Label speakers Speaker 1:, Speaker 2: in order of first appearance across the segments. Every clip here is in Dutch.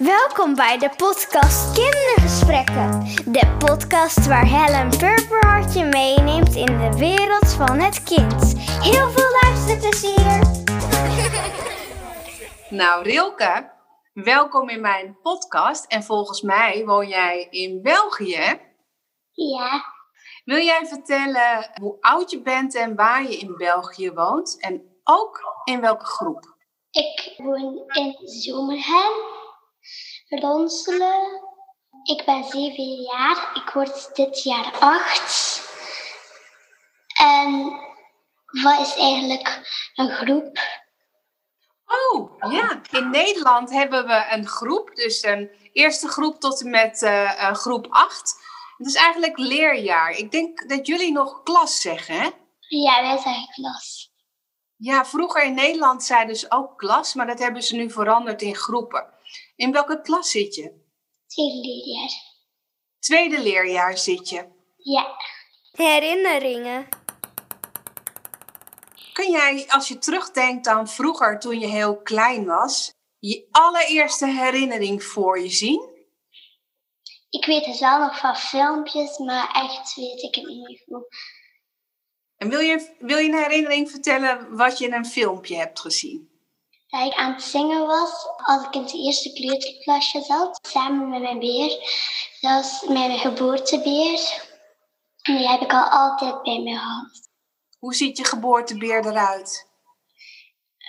Speaker 1: Welkom bij de podcast Kindergesprekken. De podcast waar Helen Purperhart je meeneemt in de wereld van het kind. Heel veel luisterplezier!
Speaker 2: Nou, Rilke, welkom in mijn podcast. En volgens mij woon jij in België.
Speaker 3: Ja,
Speaker 2: Wil jij vertellen hoe oud je bent en waar je in België woont? En ook in welke groep?
Speaker 3: ik woon in Zomerhen, Ronselen. Ik ben zeven jaar. Ik word dit jaar acht. En wat is eigenlijk een groep?
Speaker 2: Oh, ja. In Nederland hebben we een groep. Dus een eerste groep tot en met eh, eh, groep 8. Het is eigenlijk leerjaar. Ik denk dat jullie nog klas zeggen, hè?
Speaker 3: Ja, wij zeggen klas.
Speaker 2: Ja, vroeger in Nederland zeiden ze ook klas, maar dat hebben ze nu veranderd in groepen. In welke klas zit je?
Speaker 3: Tweede leerjaar.
Speaker 2: Tweede leerjaar zit je.
Speaker 3: Ja,
Speaker 1: Herinneringen.
Speaker 2: Kun jij, als je terugdenkt aan vroeger toen je heel klein was, je allereerste herinnering voor je zien?
Speaker 3: ik weet het wel nog van filmpjes, maar echt weet ik het niet meer goed.
Speaker 2: En wil je, wil je een herinnering vertellen wat je in een filmpje hebt gezien?
Speaker 3: Dat ik aan het zingen was als ik in het eerste kleuterklasje zat, samen met mijn beer. Dat was mijn geboortebeer. En die heb ik al altijd bij me gehad.
Speaker 2: Hoe ziet je geboortebeer eruit?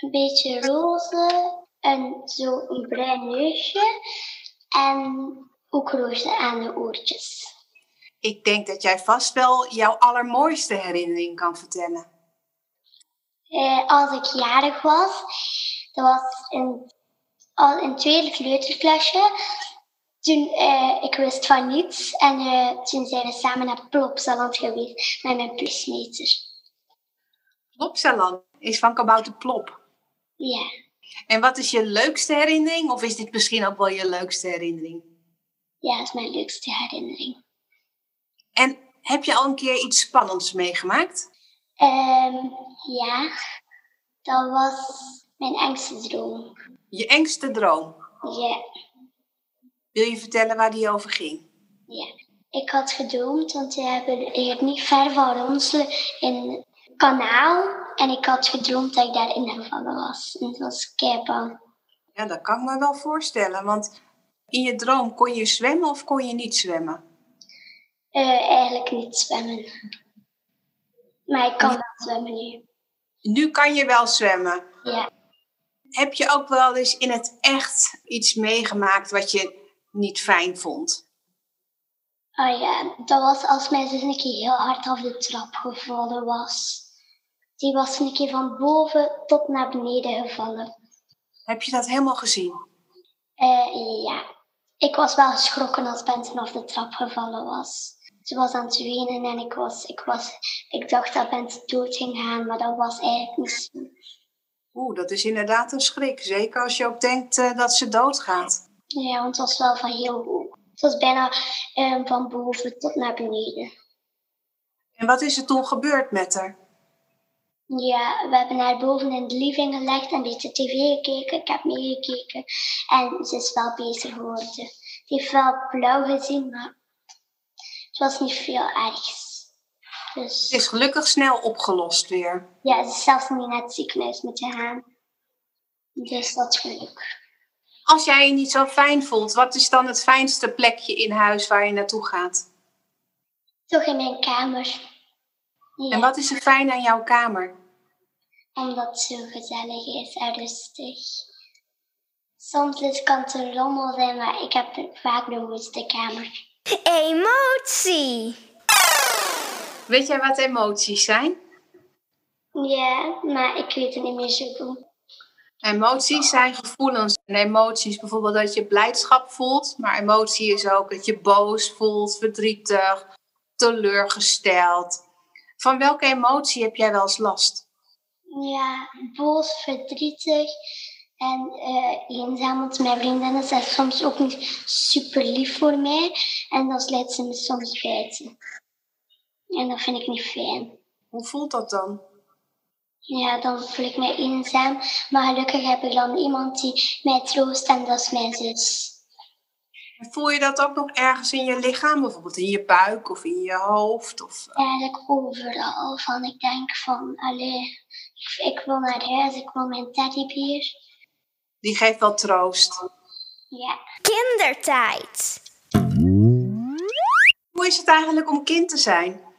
Speaker 3: Een beetje roze en zo een bruin neusje. En ook roze aan de oortjes.
Speaker 2: Ik denk dat jij vast wel jouw allermooiste herinnering kan vertellen.
Speaker 3: Eh, als ik jarig was, dat was in, al in het tweede kleuterklasje. Toen eh, ik wist van niets en eh, toen zijn we samen naar Plopsaland geweest met mijn plusmeter.
Speaker 2: Plopsaland is van Kabouter Plop.
Speaker 3: Ja,
Speaker 2: En wat is je leukste herinnering? Of is dit misschien ook wel je leukste herinnering?
Speaker 3: ja, dat is mijn leukste herinnering.
Speaker 2: En heb je al een keer iets spannends meegemaakt?
Speaker 3: Ehm, ja, dat was mijn engste droom.
Speaker 2: Je engste droom.
Speaker 3: Ja,
Speaker 2: Wil je vertellen waar die over ging?
Speaker 3: ja. Ik had gedroomd, want we hebben hier niet ver van Ronselen in een kanaal. En ik had gedroomd dat ik daarin gevallen was. En het was keibang.
Speaker 2: Ja, dat kan ik me wel voorstellen. Want in je droom kon je zwemmen of kon je niet zwemmen?
Speaker 3: Eh, eigenlijk niet zwemmen. Maar ik kan wel zwemmen nu.
Speaker 2: Nu kan je wel zwemmen.
Speaker 3: Ja.
Speaker 2: Heb je ook wel eens in het echt iets meegemaakt wat je niet fijn vond?
Speaker 3: Oh ja, dat was als mijn zus een keer heel hard af de trap gevallen was. Die was een keer van boven tot naar beneden gevallen.
Speaker 2: Heb je dat helemaal gezien?
Speaker 3: Eh, ja, ik was wel geschrokken als Benson af de trap gevallen was. Ze was aan het wenen en ik, was, ik, was, ik dacht dat Benson dood ging gaan, maar dat was eigenlijk niet zo.
Speaker 2: Oeh, dat is inderdaad een schrik. Zeker als je ook denkt eh, dat ze doodgaat.
Speaker 3: Ja, want het was wel van heel hoog. Het was bijna eh, van boven tot naar beneden.
Speaker 2: En wat is er toen gebeurd met haar?
Speaker 3: Ja, we hebben haar boven in de living gelegd en een beetje tv gekeken. Ik heb meegekeken en ze is wel beter geworden. Ze heeft wel blauw gezien, maar het was niet veel ergs.
Speaker 2: Het
Speaker 3: Dus
Speaker 2: is gelukkig snel opgelost weer.
Speaker 3: ja, ze is zelfs niet naar het ziekenhuis moeten gaan. Dus dat is geluk.
Speaker 2: Als jij je niet zo fijn voelt, wat is dan het fijnste plekje in huis waar je naartoe gaat?
Speaker 3: Toch in mijn kamer. Ja,
Speaker 2: En wat is er fijn aan jouw kamer?
Speaker 3: omdat het zo gezellig is en rustig. Soms is- kan het een rommel zijn, maar ik heb vaak de mooiste kamer.
Speaker 1: Emotie.
Speaker 2: Weet jij wat emoties zijn?
Speaker 3: Ja, maar ik weet het niet meer zo goed.
Speaker 2: Emoties zijn gevoelens. En emoties bijvoorbeeld dat je blijdschap voelt. Maar emotie is ook dat je boos voelt, verdrietig, teleurgesteld. Van welke emotie heb jij wel eens last?
Speaker 3: Ja, boos, verdrietig en eh, eenzaam. Want mijn vriendinnen zijn soms ook niet super lief voor mij. En dan sluit ze me soms buiten. En dat vind ik niet fijn.
Speaker 2: Hoe voelt dat dan?
Speaker 3: Ja, dan voel ik me eenzaam. Maar gelukkig heb ik dan iemand die mij troost en dat is mijn zus.
Speaker 2: Voel je dat ook nog ergens in je lichaam, bijvoorbeeld in je buik of in je hoofd? Of...
Speaker 3: Eigenlijk overal. Van ik denk van, allee, ik, ik wil naar huis, ik wil mijn teddybeer.
Speaker 2: Die geeft wel troost.
Speaker 3: Ja.
Speaker 1: Kindertijd.
Speaker 2: Hoe is het eigenlijk om kind te zijn?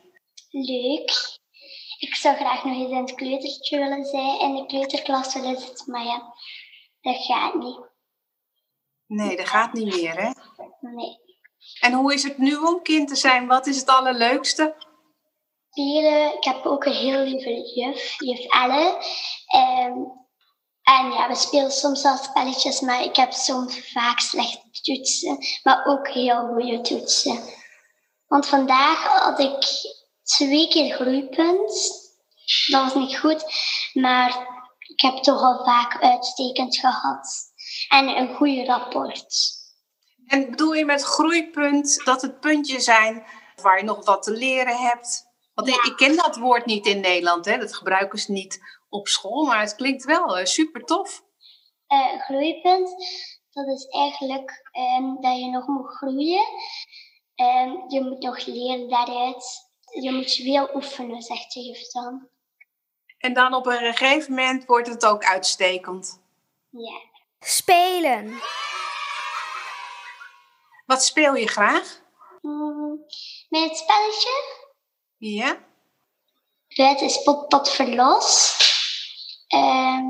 Speaker 3: Leuk. Ik zou graag nog eens in het kleutertje willen zijn, in de kleuterklas willen zitten, maar ja, dat gaat niet.
Speaker 2: Nee, dat gaat niet meer, hè?
Speaker 3: Nee.
Speaker 2: En hoe is het nu om kind te zijn? Wat is het allerleukste?
Speaker 3: Spelen, ik heb ook een heel lieve juf, juf Elle. Ehm, en ja, we spelen soms wel spelletjes, maar ik heb soms vaak slechte toetsen, maar ook heel goede toetsen. Want vandaag had ik twee keer groeipunt. Dat was niet goed, maar ik heb toch al vaak uitstekend gehad. En een goede rapport.
Speaker 2: En bedoel je met groeipunt dat het puntjes zijn waar je nog wat te leren hebt? Want
Speaker 3: Ja.
Speaker 2: ik ken dat woord niet in Nederland, hè? dat gebruiken ze niet op school, maar het klinkt wel eh, super tof.
Speaker 3: Eh, groeipunt, dat is eigenlijk ehm, dat je nog moet groeien. Ehm, je moet nog leren daaruit. Je moet veel oefenen, zegt de juf dan.
Speaker 2: En dan op een gegeven moment wordt het ook uitstekend.
Speaker 3: Ja.
Speaker 1: Spelen.
Speaker 2: Wat speel je graag?
Speaker 3: Mm, met het spelletje,
Speaker 2: Ja?
Speaker 3: buiten is potpot verlos. Ehm,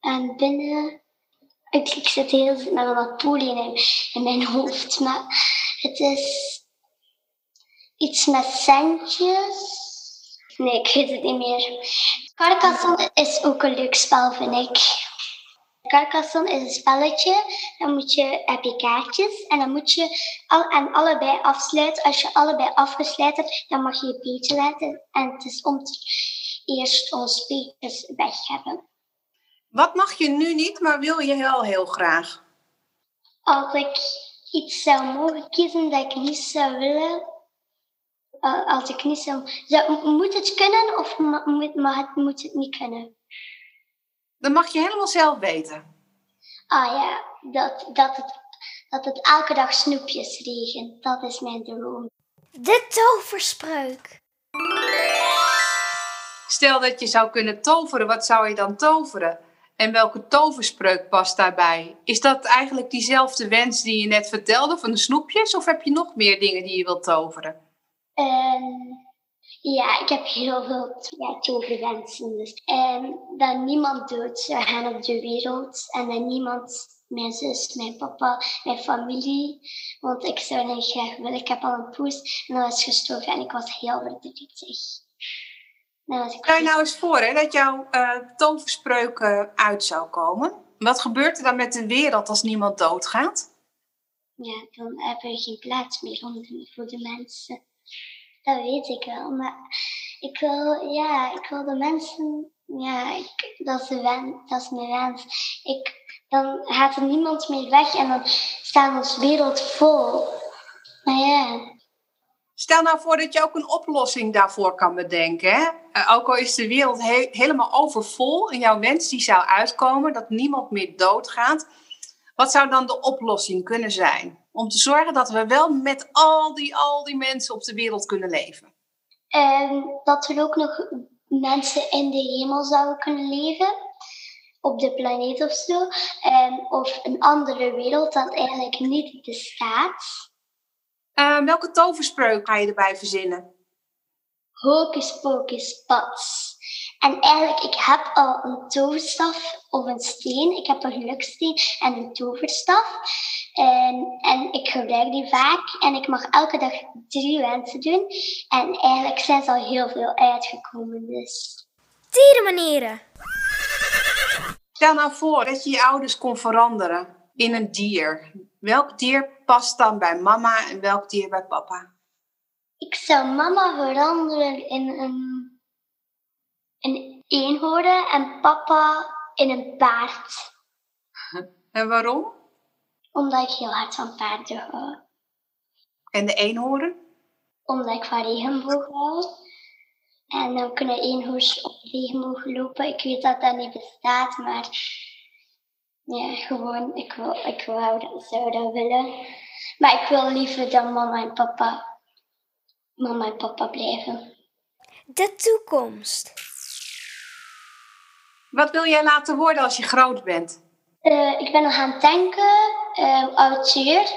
Speaker 3: en binnen, ik, ik zit heel met een Napoleon in, in mijn hoofd, maar het is iets met centjes. Nee, ik weet het niet meer. Carcassonne is ook een leuk spel, vind ik. Carcassonne is een spelletje, dan moet je, heb je kaartjes en dan moet je al, en allebei afsluiten. Als je allebei afgesluiten hebt, dan mag je je beetje laten. En het is om te eerst ons beetjes weg hebben.
Speaker 2: Wat mag je nu niet, maar wil je wel heel graag?
Speaker 3: Als ik iets zou mogen kiezen dat ik niet zou willen, als ik niet zou, moet het kunnen of moet, mag het, moet het niet kunnen?
Speaker 2: Dan mag je helemaal zelf weten.
Speaker 3: Ah ja, dat, dat, het, dat het elke dag snoepjes regent, dat is mijn droom.
Speaker 1: De toverspreuk.
Speaker 2: Stel dat je zou kunnen toveren, wat zou je dan toveren? En welke toverspreuk past daarbij? Is dat eigenlijk diezelfde wens die je net vertelde van de snoepjes? Of heb je nog meer dingen die je wilt toveren?
Speaker 3: Ehm, ja, ik heb heel veel ja, toverwensen. Dus. Ehm, dat niemand dood zou gaan op de wereld. En dat niemand, mijn zus, mijn papa, mijn familie. Want ik zou niet graag willen. Ik heb al een poes en dat is gestorven en ik was heel verdrietig. Ik
Speaker 2: Stel je nou eens voor hè, dat jouw toverspreuk eh, uit zou komen. Wat gebeurt er dan met de wereld als niemand doodgaat?
Speaker 3: Ja, dan hebben we geen plaats meer om de- voor de mensen. Dat weet ik wel, maar ik wil, ja, ik wil de mensen, ja, ik, dat, is de dat is mijn wens. Ik, dan gaat er niemand meer weg en dan staat onze wereld vol. Maar ja,
Speaker 2: Stel nou voor dat je ook een oplossing daarvoor kan bedenken. Hè? Eh, ook al is de wereld he- helemaal overvol en jouw wens die zou uitkomen, dat niemand meer doodgaat. Wat zou dan de oplossing kunnen zijn? Om te zorgen dat we wel met al die, al die mensen op de wereld kunnen leven.
Speaker 3: Ehm, dat er ook nog mensen in de hemel zouden kunnen leven. Op de planeet of zo. Of een andere wereld dat eigenlijk niet bestaat.
Speaker 2: Eh, welke toverspreuk ga je erbij verzinnen?
Speaker 3: Hocus pocus pats. En eigenlijk, ik heb al een toverstaf of een steen. Ik heb een geluksteen en een toverstaf. En, en ik gebruik die vaak. En ik mag elke dag drie wensen doen. En eigenlijk zijn ze al heel veel uitgekomen. Dus
Speaker 1: Dierenmanieren.
Speaker 2: Stel nou voor dat je je ouders kon veranderen in een dier. Welk dier past dan bij mama en welk dier bij papa?
Speaker 3: ik zou mama veranderen in een, een eenhoorn en papa in een paard.
Speaker 2: En waarom?
Speaker 3: Omdat ik heel hard van paarden hou.
Speaker 2: En de eenhoorn?
Speaker 3: Omdat ik van regenboog hou. En dan kunnen eenhoorns op regenboog lopen. Ik weet dat dat niet bestaat, maar ja, gewoon, ik, wil, ik dat, zou dat willen. Maar ik wil liever dan mama en papa, mama en papa blijven.
Speaker 1: De toekomst.
Speaker 2: Wat wil jij laten worden als je groot bent?
Speaker 3: Uh, ik ben nog aan het denken, uh, auteur.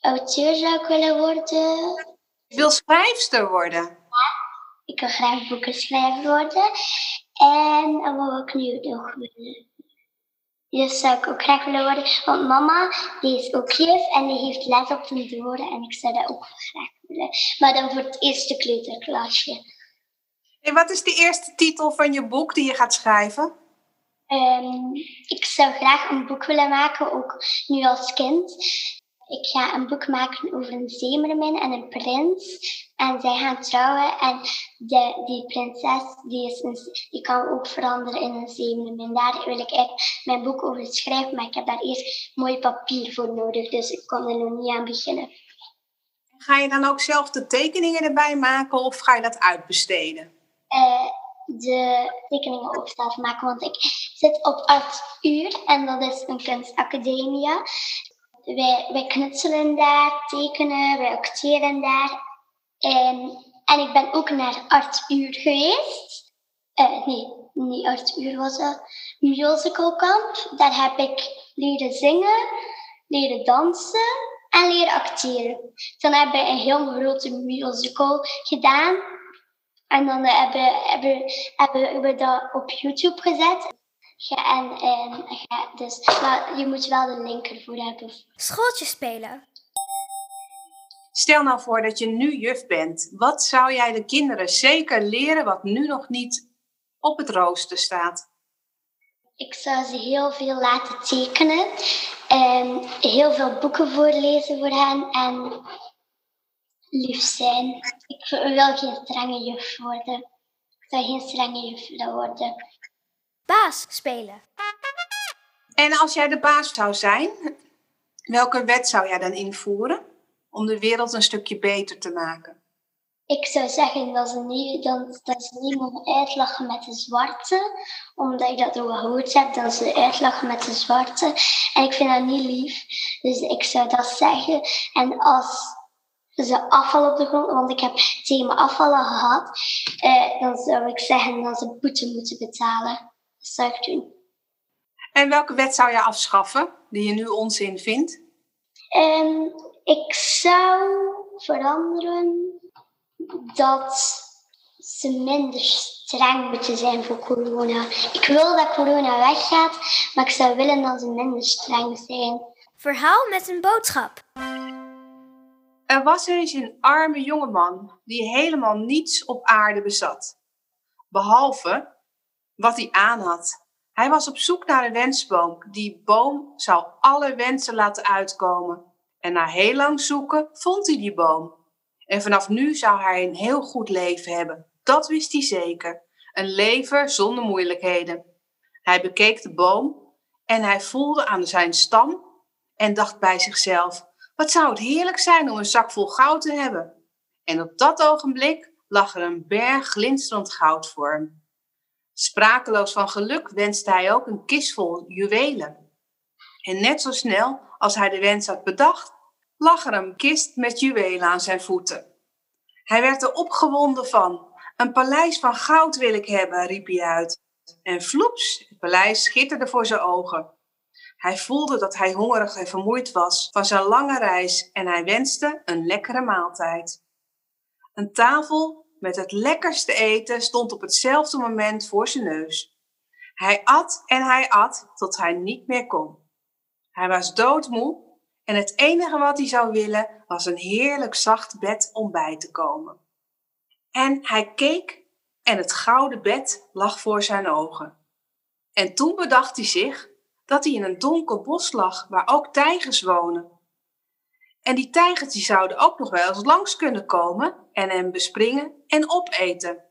Speaker 3: Auteur zou ik willen worden.
Speaker 2: Je wil schrijfster worden?
Speaker 3: Ja, ik wil graag boeken schrijven worden. En wat wil ik nu nog willen? Dus zou ik ook graag willen worden. Want mama, die is ook juf en die heeft les op de doren. En ik zou dat ook graag willen. Maar dan voor het eerste kleuterklasje.
Speaker 2: En wat is de eerste titel van je boek die je gaat schrijven?
Speaker 3: Um, ik zou graag een boek willen maken, ook nu als kind. Ik ga een boek maken over een zeemermin en een prins. En zij gaan trouwen en de, die prinses die, is een, die kan ook veranderen in een zeemermin. Daar wil ik echt mijn boek over schrijven, maar ik heb daar eerst mooi papier voor nodig. Dus ik kon er nog niet aan beginnen.
Speaker 2: Ga je dan ook zelf de tekeningen erbij maken of ga je dat uitbesteden?
Speaker 3: Uh, de tekeningen op zelf maken, want ik zit op Art Uur en dat is een kunstacademie wij, wij knutselen daar, tekenen, wij acteren daar. En, en ik ben ook naar artuur geweest. Uh, nee, niet artuur was het. Musicalkamp. Daar heb ik leren zingen, leren dansen en leren acteren. Dan hebben we een heel grote musical gedaan. En dan hebben, hebben, hebben we dat op YouTube gezet. Ja, en, en ja, dus, maar je moet wel de link ervoor hebben.
Speaker 1: Schooltje spelen.
Speaker 2: Stel nou voor dat je nu juf bent. Wat zou jij de kinderen zeker leren wat nu nog niet op het rooster staat?
Speaker 3: Ik zou ze heel veel laten tekenen. En heel veel boeken voorlezen voor hen. En lief zijn. Ik wil geen strenge juf worden. Ik zou geen strenge juf worden
Speaker 1: baas spelen.
Speaker 2: En als jij de baas zou zijn, welke wet zou jij dan invoeren om de wereld een stukje beter te maken?
Speaker 3: Ik zou zeggen dat ze, niet, dat, dat ze niet mogen uitlachen met de zwarte, omdat ik dat ook gehoord heb, dat ze uitlachen met de zwarte. En ik vind dat niet lief, dus ik zou dat zeggen. En als ze afval op de grond, want ik heb tegen me afvallen gehad, eh, dan zou ik zeggen dat ze boete moeten betalen zou ik doen.
Speaker 2: En welke wet zou je afschaffen die je nu onzin vindt?
Speaker 3: Um, ik zou veranderen dat ze minder streng moeten zijn voor corona. Ik wil dat corona weggaat, maar ik zou willen dat ze minder streng zijn.
Speaker 1: Verhaal met een boodschap.
Speaker 2: Er was eens een arme jongeman die helemaal niets op aarde bezat. Behalve wat hij aan had. Hij was op zoek naar een wensboom. Die boom zou alle wensen laten uitkomen. En na heel lang zoeken vond hij die boom. En vanaf nu zou hij een heel goed leven hebben. Dat wist hij zeker. Een leven zonder moeilijkheden. Hij bekeek de boom en hij voelde aan zijn stam en dacht bij zichzelf: Wat zou het heerlijk zijn om een zak vol goud te hebben? En op dat ogenblik lag er een berg glinsterend goud voor hem. Sprakeloos van geluk wenste hij ook een kist vol juwelen. En net zo snel als hij de wens had bedacht, lag er een kist met juwelen aan zijn voeten. Hij werd er opgewonden van. Een paleis van goud wil ik hebben, riep hij uit. En vloeps, het paleis schitterde voor zijn ogen. Hij voelde dat hij hongerig en vermoeid was van zijn lange reis en hij wenste een lekkere maaltijd. Een tafel met het lekkerste eten stond op hetzelfde moment voor zijn neus. Hij at en hij at tot hij niet meer kon. Hij was doodmoe en het enige wat hij zou willen was een heerlijk zacht bed om bij te komen. En hij keek en het gouden bed lag voor zijn ogen. En toen bedacht hij zich dat hij in een donker bos lag waar ook tijgers wonen. En die tijgertjes zouden ook nog wel eens langs kunnen komen en hem bespringen en opeten.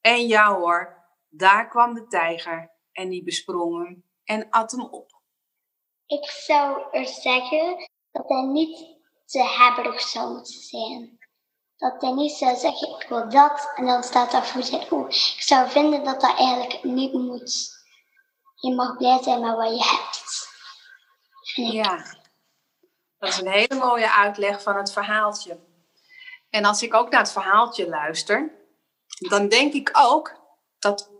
Speaker 2: En ja hoor, daar kwam de tijger en die besprong hem en at hem op.
Speaker 3: Ik zou er zeggen dat hij niet te hebberig zou moeten zijn. Dat hij niet zou zeggen, ik wil dat, en dan staat dat voor zijn oog. Ik zou vinden dat dat eigenlijk niet moet. Je mag blij zijn met wat je hebt.
Speaker 2: Ja. Dat is een hele mooie uitleg van het verhaaltje. En als ik ook naar het verhaaltje luister, dan denk ik ook dat,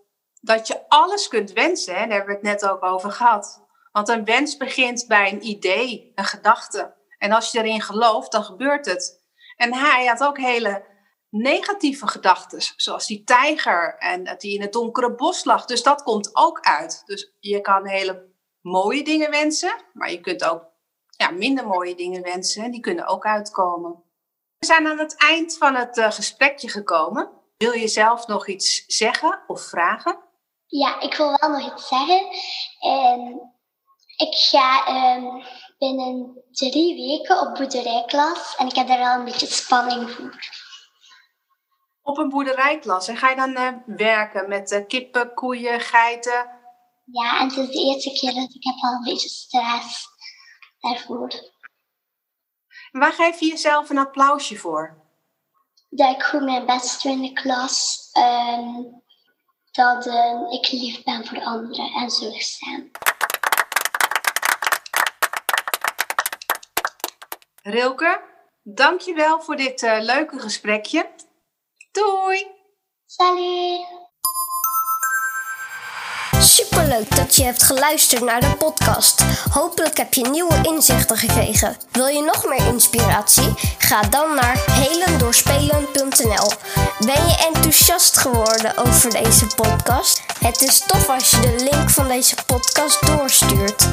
Speaker 2: dat je alles kunt wensen. Hè? Daar hebben we het net ook over gehad. Want een wens begint bij een idee, een gedachte. En als je erin gelooft, dan gebeurt het. En hij had ook hele negatieve gedachten, zoals die tijger en hij in het donkere bos lag. Dus dat komt ook uit. Dus je kan hele mooie dingen wensen, maar je kunt ook ja, minder mooie dingen wensen. Die kunnen ook uitkomen. We zijn aan het eind van het uh, gesprekje gekomen. Wil je zelf nog iets zeggen of vragen?
Speaker 3: Ja, ik wil wel nog iets zeggen. En ik ga um, binnen drie weken op boerderijklas en ik heb daar wel een beetje spanning voor.
Speaker 2: Op een boerderijklas en ga je dan uh, werken met uh, kippen, koeien, geiten?
Speaker 3: Ja, en het is de eerste keer dat ik heb al een beetje stress daarvoor.
Speaker 2: Waar geef je jezelf een applausje voor?
Speaker 3: Dat ik goed mijn best doe in de klas. Um, dat um, ik lief ben voor de anderen en zorgzaam.
Speaker 2: Rilke, dankjewel voor dit leuke gesprekje. Doei!
Speaker 3: Salut!
Speaker 1: Superleuk dat je hebt geluisterd naar de podcast. Hopelijk heb je nieuwe inzichten gekregen. Wil je nog meer inspiratie? Ga dan naar helendoorspelen.nl. Ben je enthousiast geworden over deze podcast? Het is tof als je de link van deze podcast doorstuurt.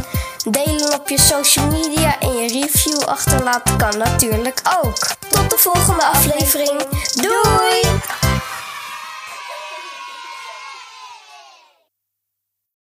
Speaker 1: Delen op je social media en je review achterlaten kan natuurlijk ook. Tot de volgende aflevering. Doei!